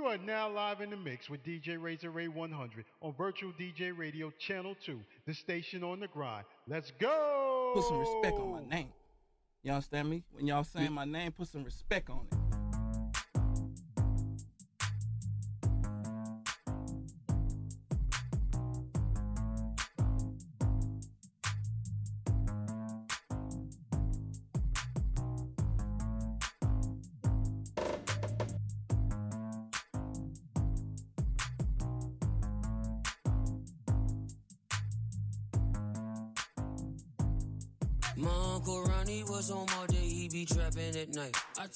You are now live in the mix with DJ Razor Ray 100 on Virtual DJ Radio Channel 2, the station on the grind. Let's go! Put some respect on my name. You understand me? When y'all saying my name, put some respect on it.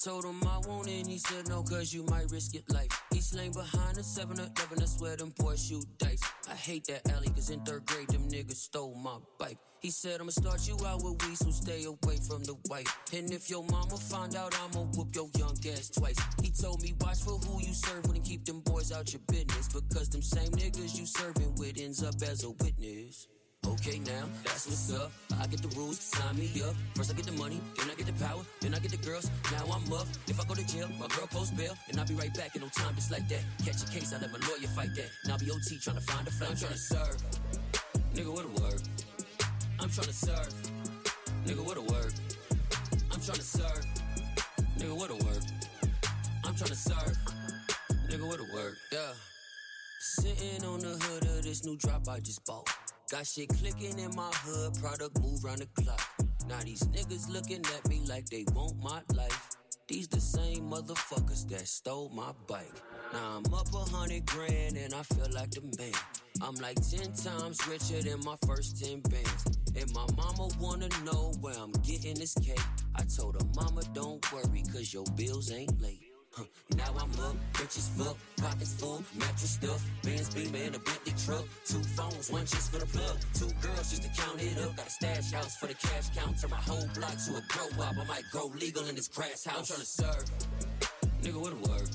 Told him I won't, and he said no, cause you might risk your life. He slang behind a 7 Eleven, I swear them boys shoot dice. I hate that alley, cause in third grade, them niggas stole my bike. He said, I'ma start you out with weed, so stay away from the white. And if your mama find out, I'ma whoop your young ass twice. He told me, watch for who you serve you keep them boys out your business. Because them same niggas you serving with ends up as a witness. Okay, now that's what's up. I get the rules, sign me up. First I get the money, then I get the power, then I get the girls. Now I'm up. If I go to jail, my girl post bail, and I'll be right back in no time just like that. Catch a case, I let my lawyer fight that. I'll be OT trying to find a flat. I'm trying to serve. Nigga, what a word. I'm trying to serve. Nigga, what a word. I'm trying to serve. Nigga, what a word. I'm trying to serve. Nigga, what a word. Yeah. Sitting on the hood of this new drop I just bought. Got shit clicking in my hood, product move round the clock. Now these niggas looking at me like they want my life. These the same motherfuckers that stole my bike. Now I'm up a hundred grand and I feel like the man. I'm like ten times richer than my first ten bands. And my mama wanna know where I'm getting this cake. I told her, mama, don't worry, cause your bills ain't late. Now I'm up, rich as fuck, pockets full, mattress stuff, Benz Beamer in a Bentley truck, two phones, one just for the plug, two girls just to count it up, got a stash house for the cash count, turn my whole block to a grow up, I might grow legal in this grass house. I'm tryna serve, nigga, what a word.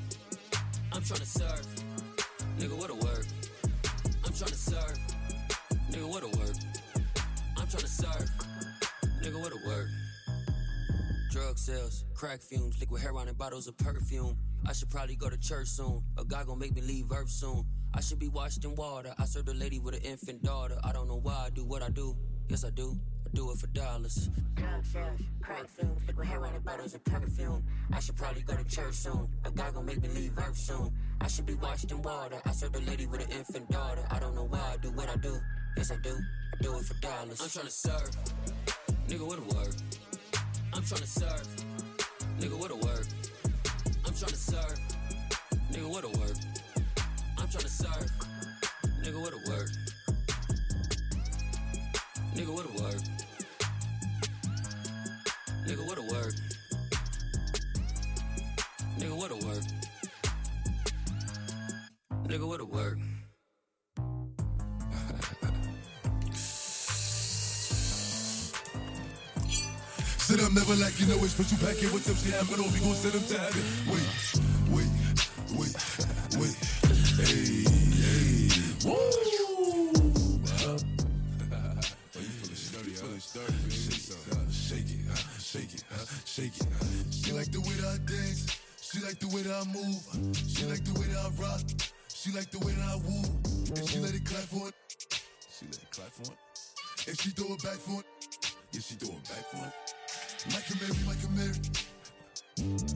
I'm tryna serve, nigga, what a word. I'm tryna serve, nigga, what a word. I'm tryna serve, nigga, what a word. Drug sales, crack fumes, liquid heroin and bottles of perfume. I should probably go to church soon. A guy gon' make me leave Earth soon. I should be washed in water. I served a lady with an infant daughter. I don't know why I do what I do. Yes, I do. I do it for dollars. Drug sales, crack fumes, liquid heroin and bottles of perfume. I should probably go to church soon. A guy gon' make me leave Earth soon. I should be washed in water. I served a lady with an infant daughter. I don't know why I do what I do. Yes, I do. I do it for dollars. I'm tryna serve. Nigga, what a word. I'm tryna serve. Nigga, what a word. I'm tryna serve. Nigga, what a word. I'm tryna serve. Nigga, what a word. Nigga, what a word. Nigga, what a word. Nigga, what a word. Nigga, what a word. Said I'm never like you know it's put you back in with them shit. I'm gonna gon' send them to heaven. Wait, wait, wait, wait. Hey, hey, woo! Huh? Oh, shake, it, shake it, shake it. She like the way that I dance. She like the way that I move. She like the way that I rock. She like the way that I woo. And she let it clap for it. She let it clap for it. And she throw it back for it. Yeah, she throw it back for it. Michael Mary, Michael Mary.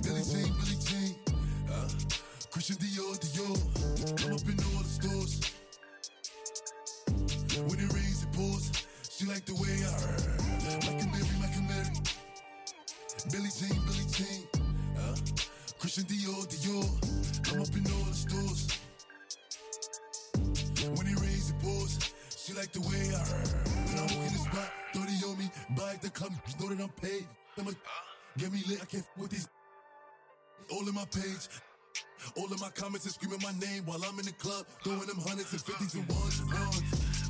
Billie Jean, Billie Jean. Uh, Christian Dior, Dior. I'm up in all the stores. When it rains, it pours. She like the way I heard, Michael Mary, Michael Mary. Billie Jean, Billie Jean. Uh, Christian Dior, Dior. I'm up in all the stores. When it rains, it pours. She like the way I When buy at the club, know that I'm paid. I'ma get me lit, I can't f- with these. All in my page. All of my comments are screaming my name while I'm in the club, throwing them hundreds and fifties and ones and ones.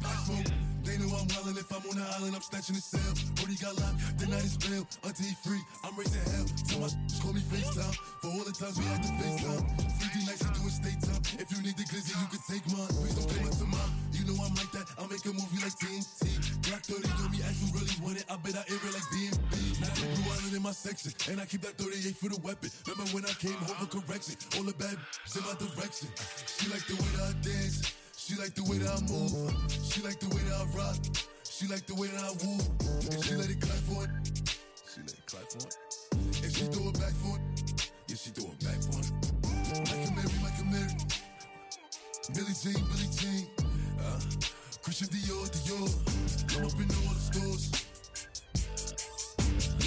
I smoke, they know I'm wildin'. If I'm on the island, I'm snatching the cell. Brody got locked, the night is bail. Until he free, I'm raising hell. Tell my call me FaceTime. For all the times we had to FaceTime. 3D nights, you doing state time. If you need the glizzy, you can take mine. Please don't come up to mine know I'm like that. I make a movie like TNT. Black 30 on me, as you really want it. I bet I air it like BNB. Now I do in my section, and I keep that 38 for the weapon. Remember when I came home for correction? All the bad in my direction. She like the way that I dance. She like the way that I move. She like the way that I rock. She like the way that I woo. And she let it clap for it. She let it clap for it. And she throw it back for it. Yeah, she throw it back for it. Like a Mary, like a Mary. Billie Jean, Billie Jean. Christian Dior, Dior. come up in all the stores.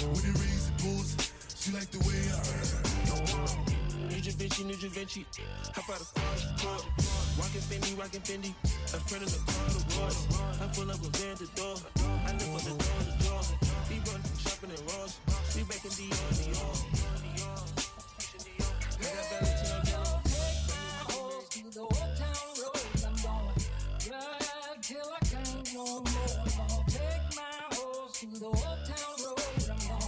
When it rains, it pours. She like the way I. New Javinci, New Javinci. Hop out of the car, Rockin' Fendi, rockin' Fendi. a friend in the car to war. I'm full up with Van the door. I live for the door to door. We run from shopping and Ross. We back in Dior, Dior. go uptown road. I'm gonna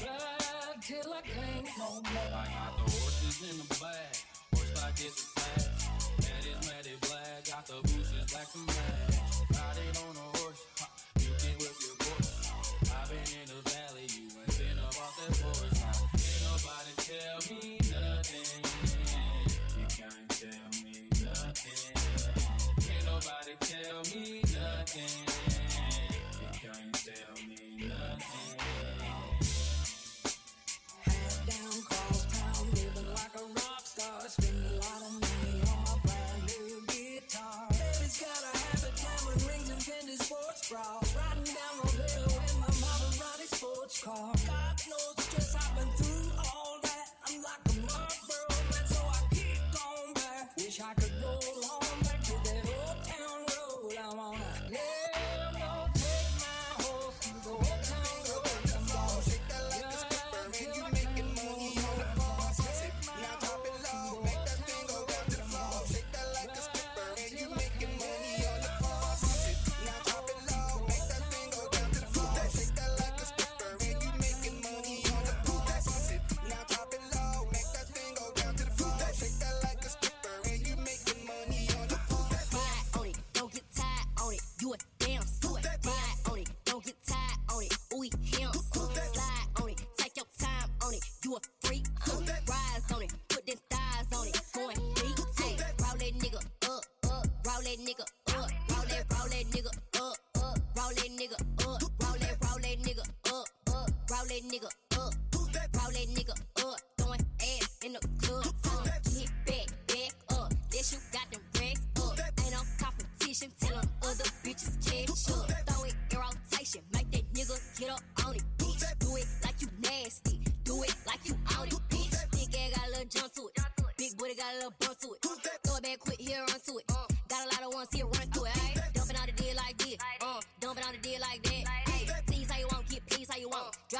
ride till I can't no more. I got the horses in the back, horse like it's a flag. Mad is black, got the bushes black and black.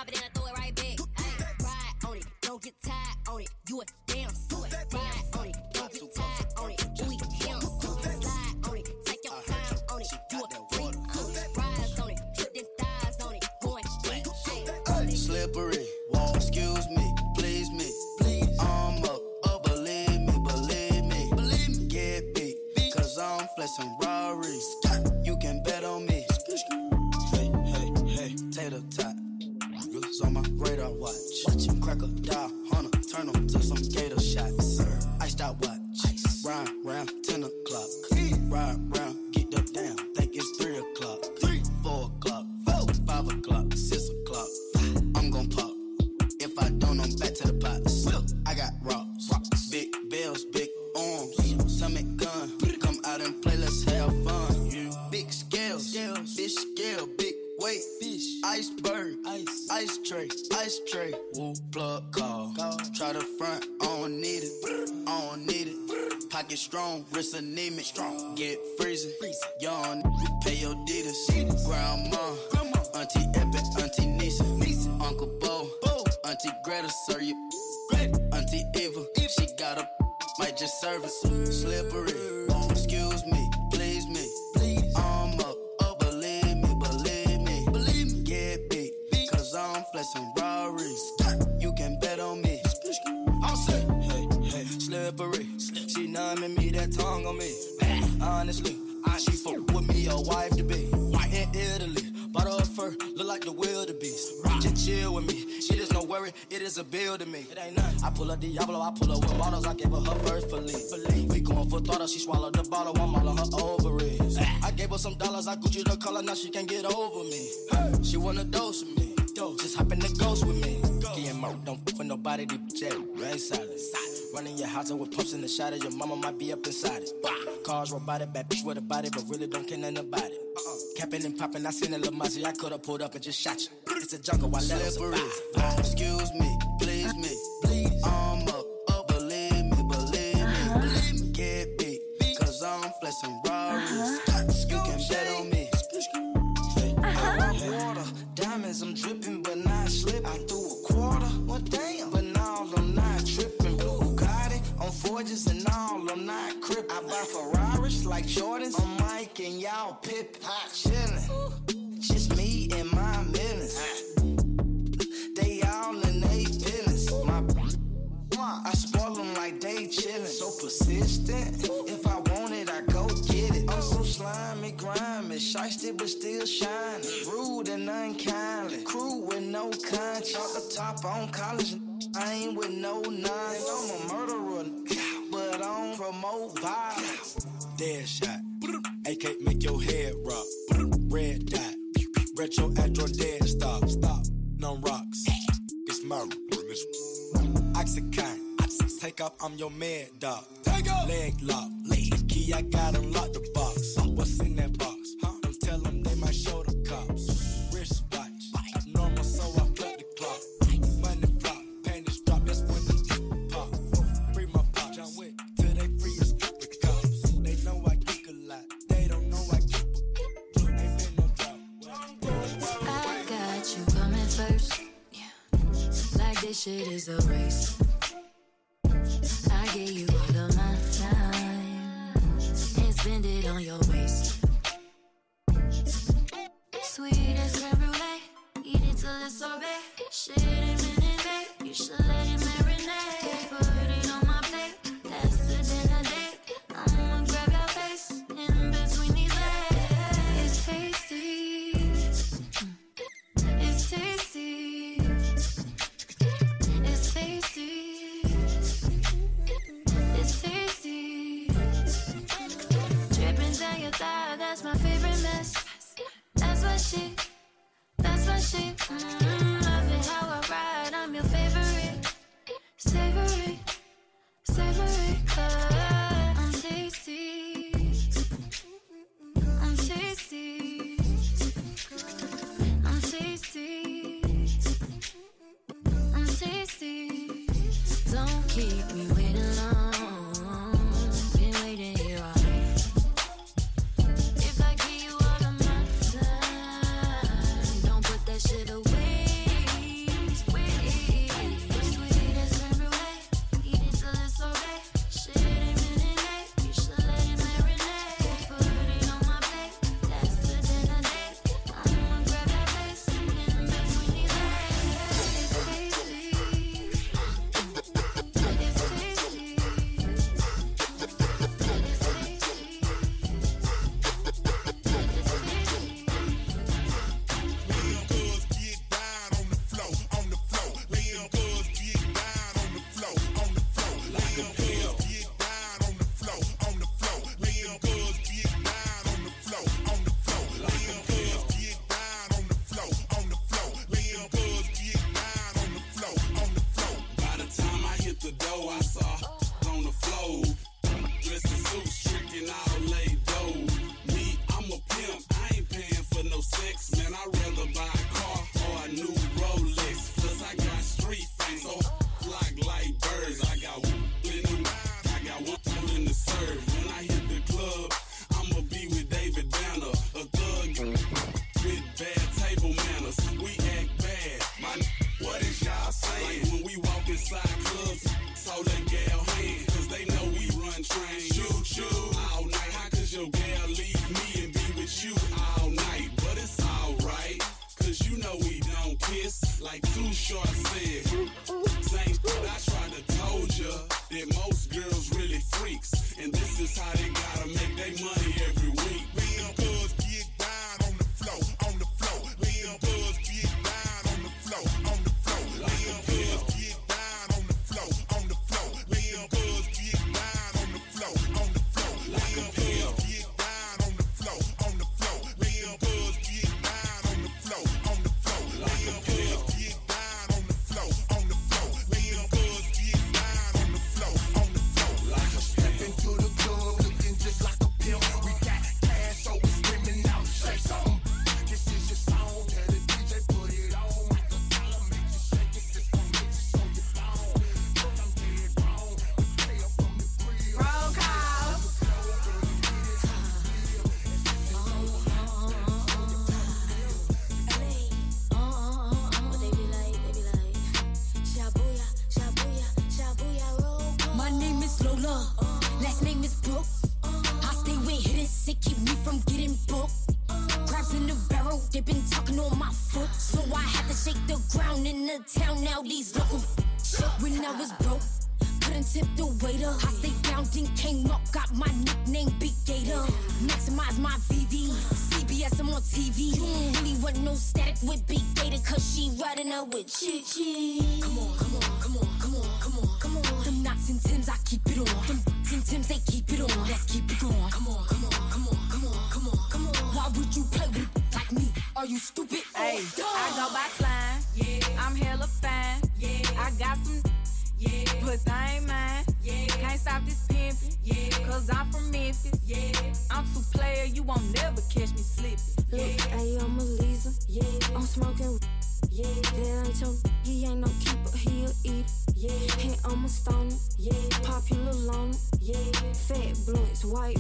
it and I throw it right back. Ride on it, don't get tired on it. You a damn suit. Ride on it, don't get tired on it. You a damn suit. Slide on it, take your time on it. You a freak. Rise on it, them thighs on it. Going straight. Slippery pull a Diablo, I pull up with bottles, I gave her her first belief. We going for throttle, she swallowed the bottle, I'm all on her ovaries. Ah. I gave her some dollars, I Gucci the color, now she can't get over me. She wanna dose with me. Just hop in the ghost with me. More, don't f with nobody, deep jet, right silent. Running your house and with pumps in the shadow, your mama might be up inside it. Cars robotic, bad bitch with a body, but really don't care nothing about it. Uh-uh. Capping and popping, I seen a little Mozzie, I could've pulled up and just shot you. It's a jungle, I let her survive. Excuse me, please me, on and all, I'm not crippin'. I buy Ferraris like Jordans on Mike and y'all Pip. Chillin', just me and my minutes. They all in they feelings. My I spoil them like they chillin'. So persistent. If I want it, I go get it. I'm so slimy, grimy, shiesty but still shining. Rude and unkindly. Crew with no conscience. Off the top on college. I ain't with no nonsense. I'm a murderer, but I don't promote violence. Dead shot. AK make your head rock. Red dot. Retro Astro dead stop. Stop. No rocks. It's my Oxycontin. Take off, I'm your mad dog. Take off. Leg lock. Leg. Key, I got unlock the box. This shit is a race. I give you all of my time and spend it on your waist. Sweet as creme brulee, eat it till it's sorbet. Shit ain't minute, babe. You should That's my shit. Mm, love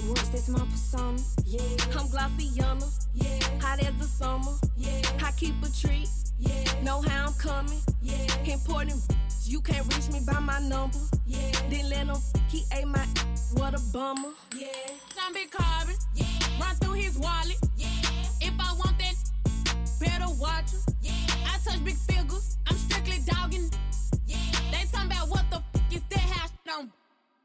white. That's my persona. Yeah, I'm glossy yellow. Yeah. Hot as the summer. Yeah. I keep a treat. Yeah. Know how I'm coming. Yeah. Important. You can't reach me by my number. Yeah. Didn't let him. He ate my. What a bummer. Yeah. John Big Carbon. Yeah. Run through his wallet. Yeah. If I want that, better watch him. Yeah. I touch big figures. I'm strictly dogging. Yeah. They talking about what the f is that hash on.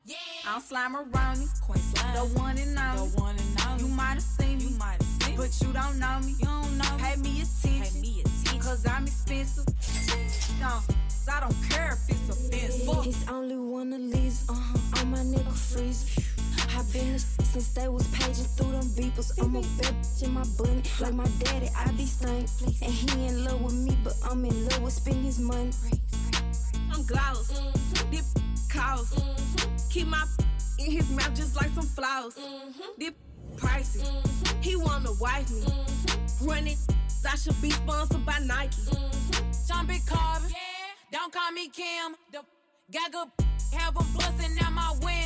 Yeah. I'm slime around you. Queen. The one and only. The one and only. You might have seen me. You might have seen But you don't know me. You don't know me. Pay me attention. Pay me attention. Cause I'm expensive. No. I don't care if it's offensive. It's only one of these. Uh-huh. On my nigga freeze. I've been since they was paging through them beepers. I'm a bitch in my bunny. Like my daddy, I be stank. And he in love with me, but I'm in love with spending his money. I'm gloss. Dip cost. Keep my in his mouth just like some flowers. Mm-hmm. Dip pricey. Mm-hmm. He wanna wife me. Mm-hmm. Run it. I should be sponsored by Nike. John Big Carver. Don't call me Kim. The got good. Have them busting out my window.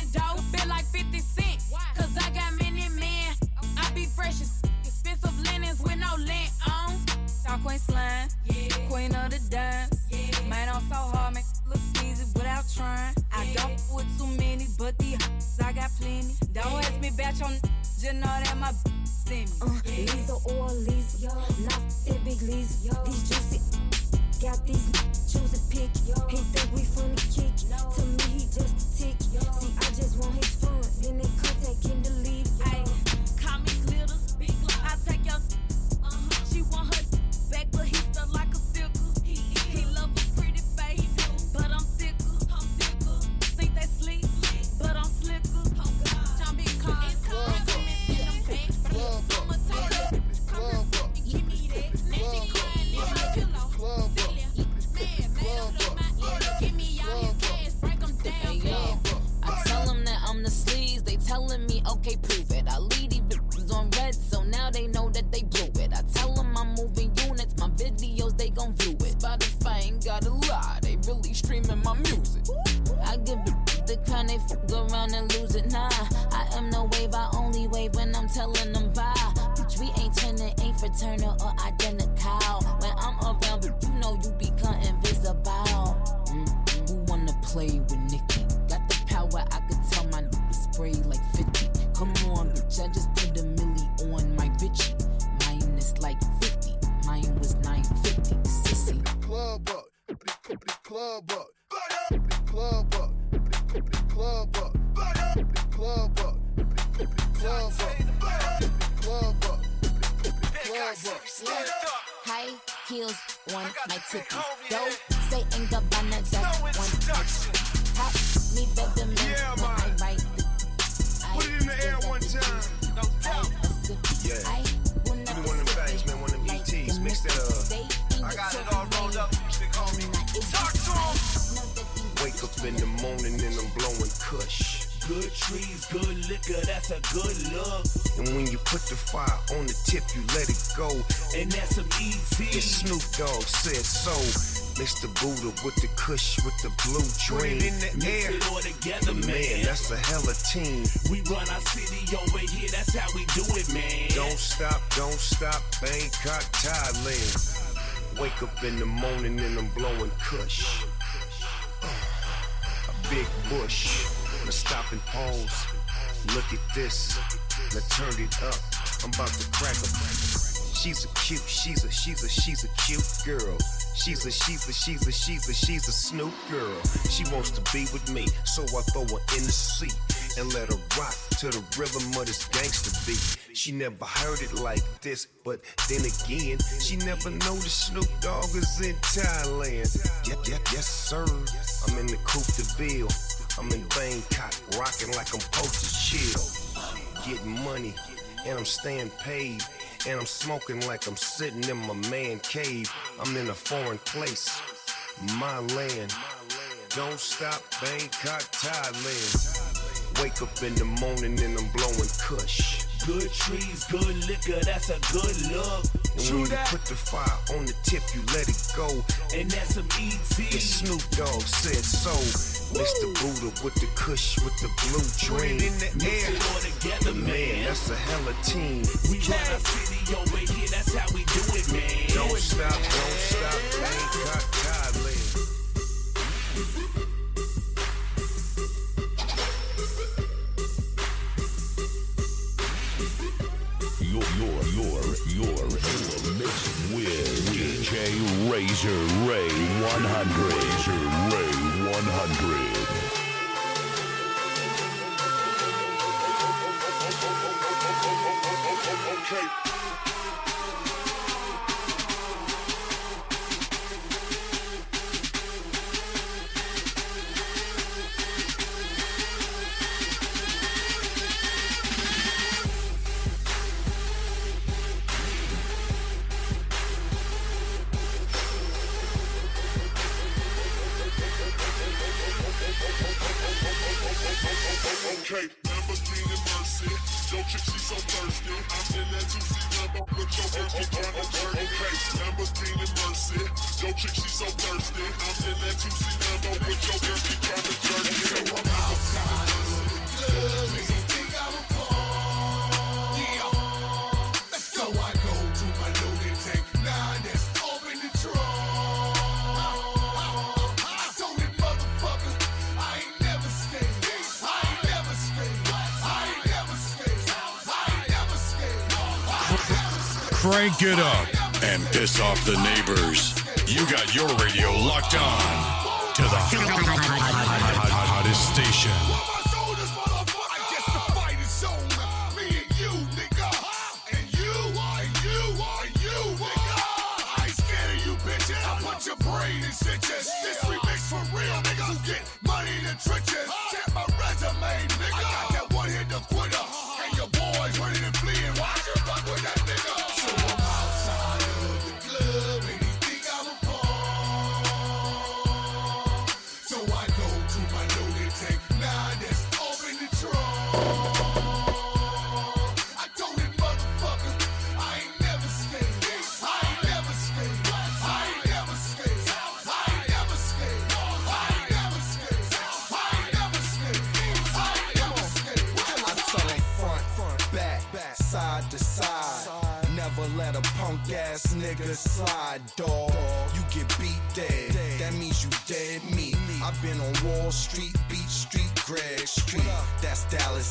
Kind they f- go around and lose it. Nah, I am no wave, I only wave when I'm telling them bye. Bitch, we ain't turning, ain't fraternal or identical. When I'm around, but you know you become invisible. Mm, Who wanna play with Nikki? Got the power, I could tell my niggas spray like 50. Come on, bitch, I just put a milli on my Richie. Mine is like 50, mine was 950. Sissy. Club up, club up, club. High heels on my titties. Don't say ain't Gabbana, just one touch. Pop me better man Yeah, when I man. write the Put it in the air one time. No doubt. Yeah. Give me one of them bags, man, one of them ETs. Mix that up. I got it all rolled up, big homie. Talk to him. Wake up in the morning Good trees, good liquor, that's a good look. And when you put the fire on the tip, you let it go. And that's some E ET. It's Snoop Dogg said so. Mr. Buddha with the kush with the blue Put dream. it in the Mix air. it all together, man. that's a hella team. We run our city over here, that's how we do it, man. Don't stop, don't stop, Bangkok, Thailand. Wake up in the morning and I'm blowing kush. A big bush. Now stop and pause. Look at this. Now turn it up. I'm about to crack a She's a cute, she's a, she's a, she's a cute girl. She's a, she's a, she's a, she's a, she's a Snoop girl. She wants to be with me, so I throw her in the seat and let her rock to the rhythm of this gangster beat. She never heard it like this, but then again, she never noticed Snoop Dogg is in Thailand. Yep, yep, yes, sir. I'm in the Coupe de Ville. I'm in Bangkok, rocking like I'm supposed to chill. Getting money, and I'm staying paid. And I'm smoking like I'm sitting in my man cave. I'm in a foreign place, my land. Don't stop, Bangkok, Thailand. Wake up in the morning and I'm blowing kush. Good trees, good liquor, that's a good look. True when you that. put the fire on the tip, you let it go. And that's some ET. The Snoop Dogg said so. Mr. Buddha with the kush with the blue dream. in the Mix air. it all together, man. That's a hella team. We run our city over here, that's how we do it, man. Don't stop, don't stop, Bangkok, Thailand. You're, Razor Ray 100. Razor Ray 100. Okay, your. Okay, Lamborghini Mercy. Yo, chick, she so thirsty. I'm in that 2C Lambo with your keep trying to jerk. So Crank it up and piss off the neighbors. You got your radio locked on to the hottest station.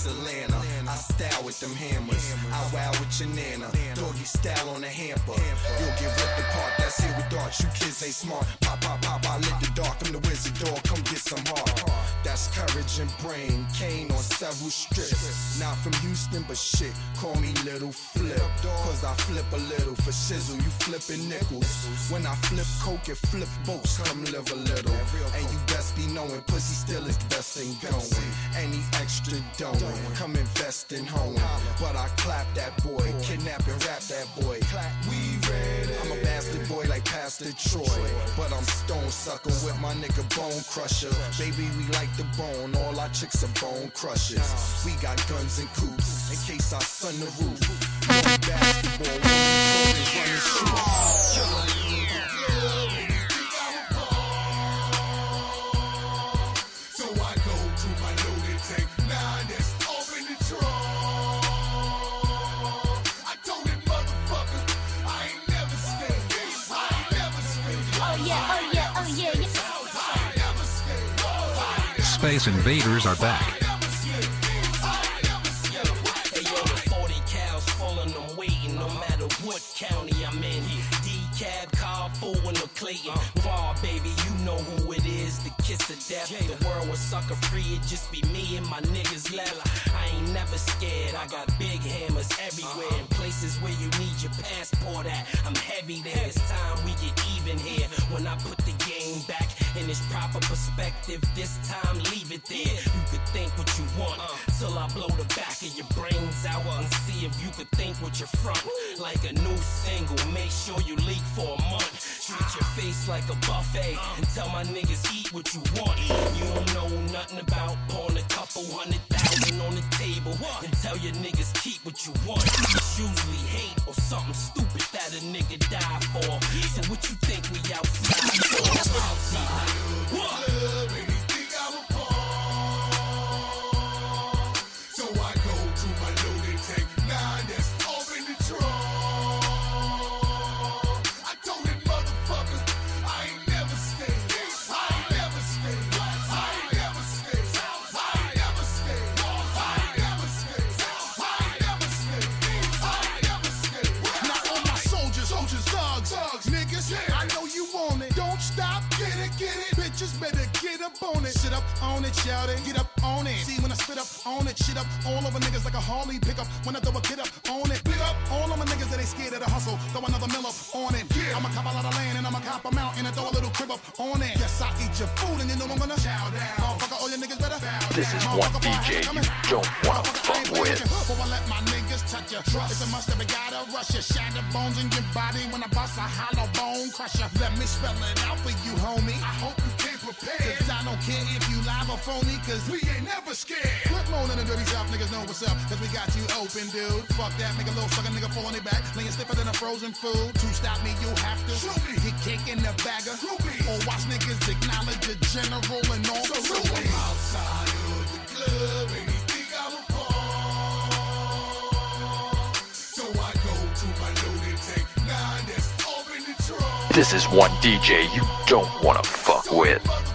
Atlanta. I style with them hammers. I wow with your nana. Doggy style on the hamper. You'll get ripped apart, that's with darts. You kids ain't smart. Pop, pop, pop, I lit the dark. I'm the wizard dog, come get some heart. That's courage and brain. Kane on several strips. Not from Houston, but shit, call me Little Flip. Cause I flip a little for shizzle. You flipping nickels. When I flip coke and flip boats, come live a little. And you best be knowing pussy still is best thing going. Any extra dough, come invest in home. But I clap that boy, kidnap and rap that boy. We ready. I'm a bastard boy like Pastor Troy. But I'm stone sucker with my nigga Bone Crusher. Baby, we like the bone. All our chicks are bone crushers. We got guns and coops in case I sun the roof. Basketball, when we run space invaders are back. Sucker free, it just be me and my niggas left. I ain't never scared, I got big hammers everywhere. In places where you need your passport at, I'm heavy there. It's time we get even here. When I put game back in its proper perspective, this time leave it there. You could think what you want, till I blow the back of your brains out and see if you could think what you're front. Like a new single, make sure you leak for a month. Treat your face like a buffet and tell my niggas eat what you want. You don't know phony, cause we ain't never scared. Flip mode in the dirty south, niggas know what's up. Cause we got you open, dude. Fuck that, make a little sucker nigga fall on their back. Laying stiffer than a frozen food. To stop me, you have to shoot me. Get cake in the bag of Or watch niggas acknowledge a general and all So the I'm outside of the club and he think I'm a pawn. So I go to my loaded tank, nine that's off the trunk. This is one DJ you don't wanna fuck with.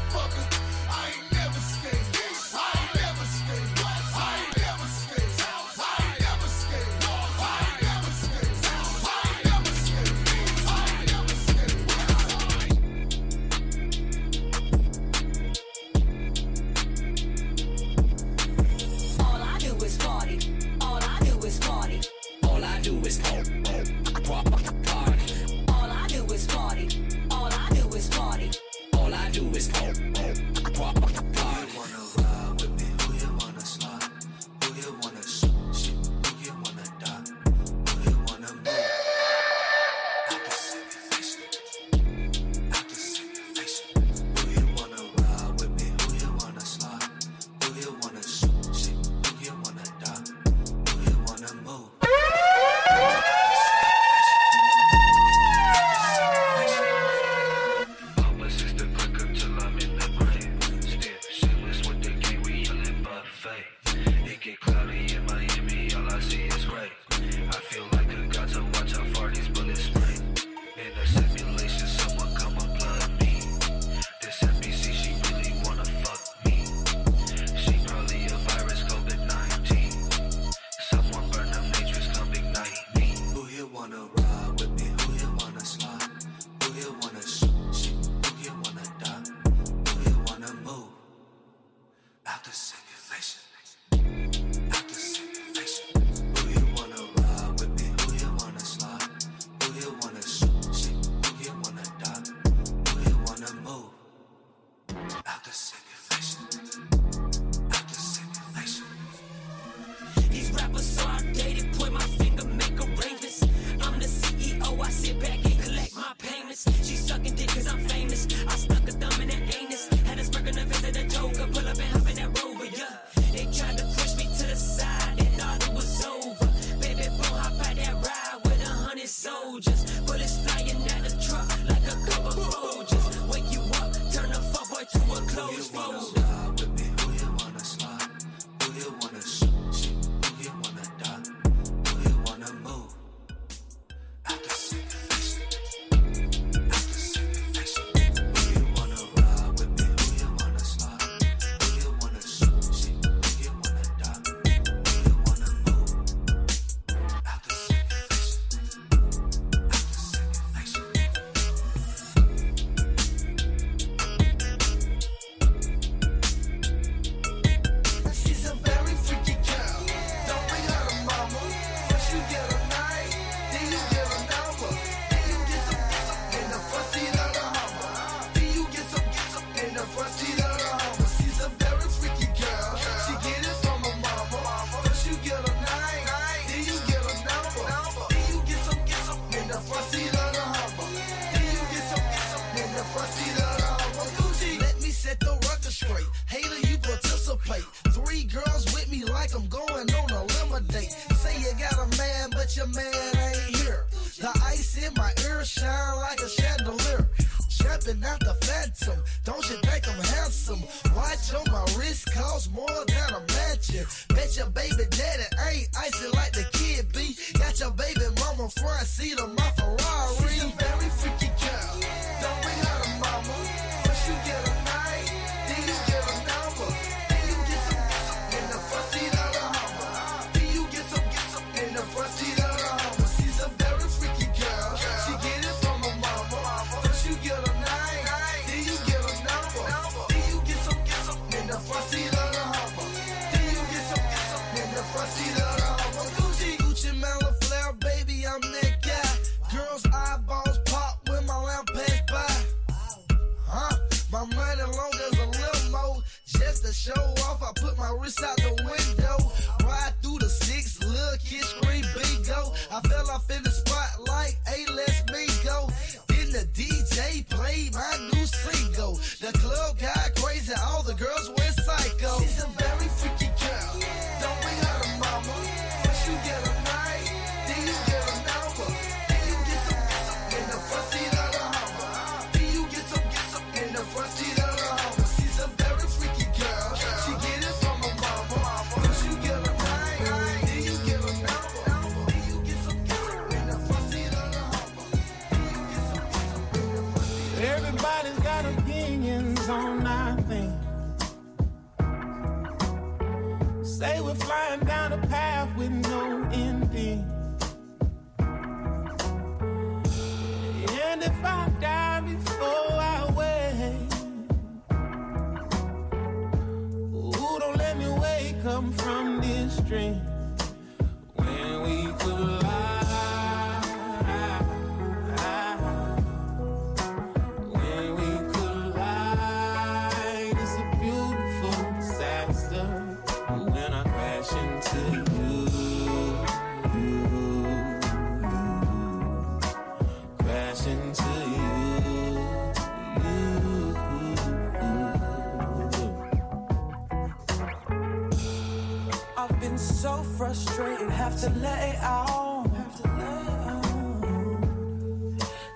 so frustrating, have to let it out.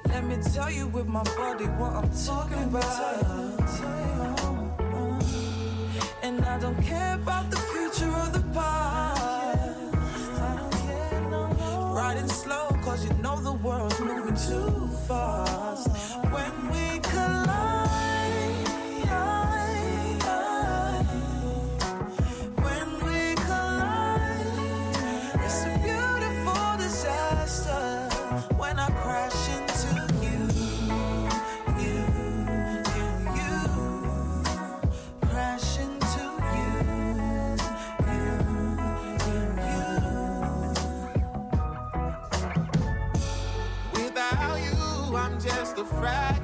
Let me tell you with my body what I'm talking about. And I don't care about right.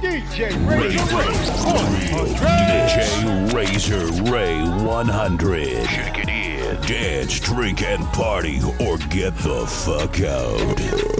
DJ Razor Ray 100. DJ Razor Ray 100. Check it in. Dance, drink, and party, or get the fuck out.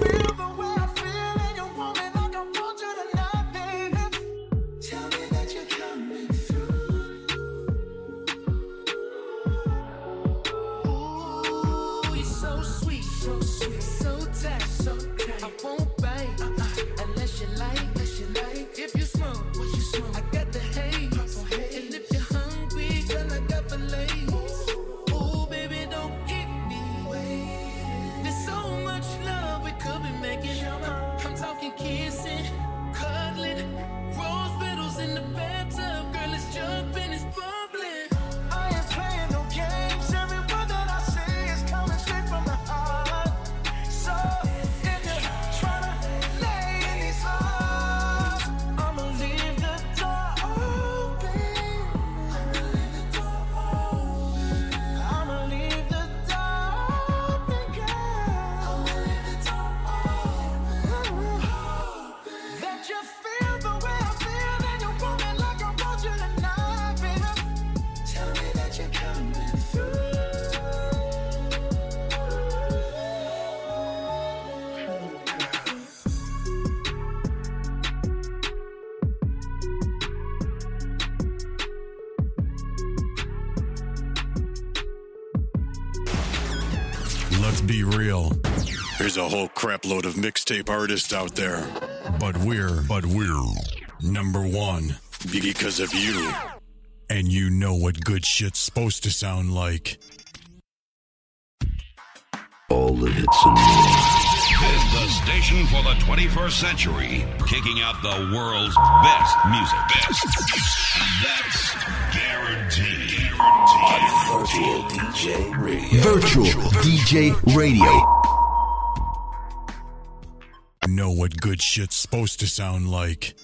A whole crapload of mixtape artists out there. But we're, but we're number one because of you. And you know what good shit's supposed to sound like. All the hits and more. This the station for the 21st century, kicking out the world's best music. Best. That's guaranteed. Virtual DJ Radio. Virtual DJ Radio. Know what good shit's supposed to sound like.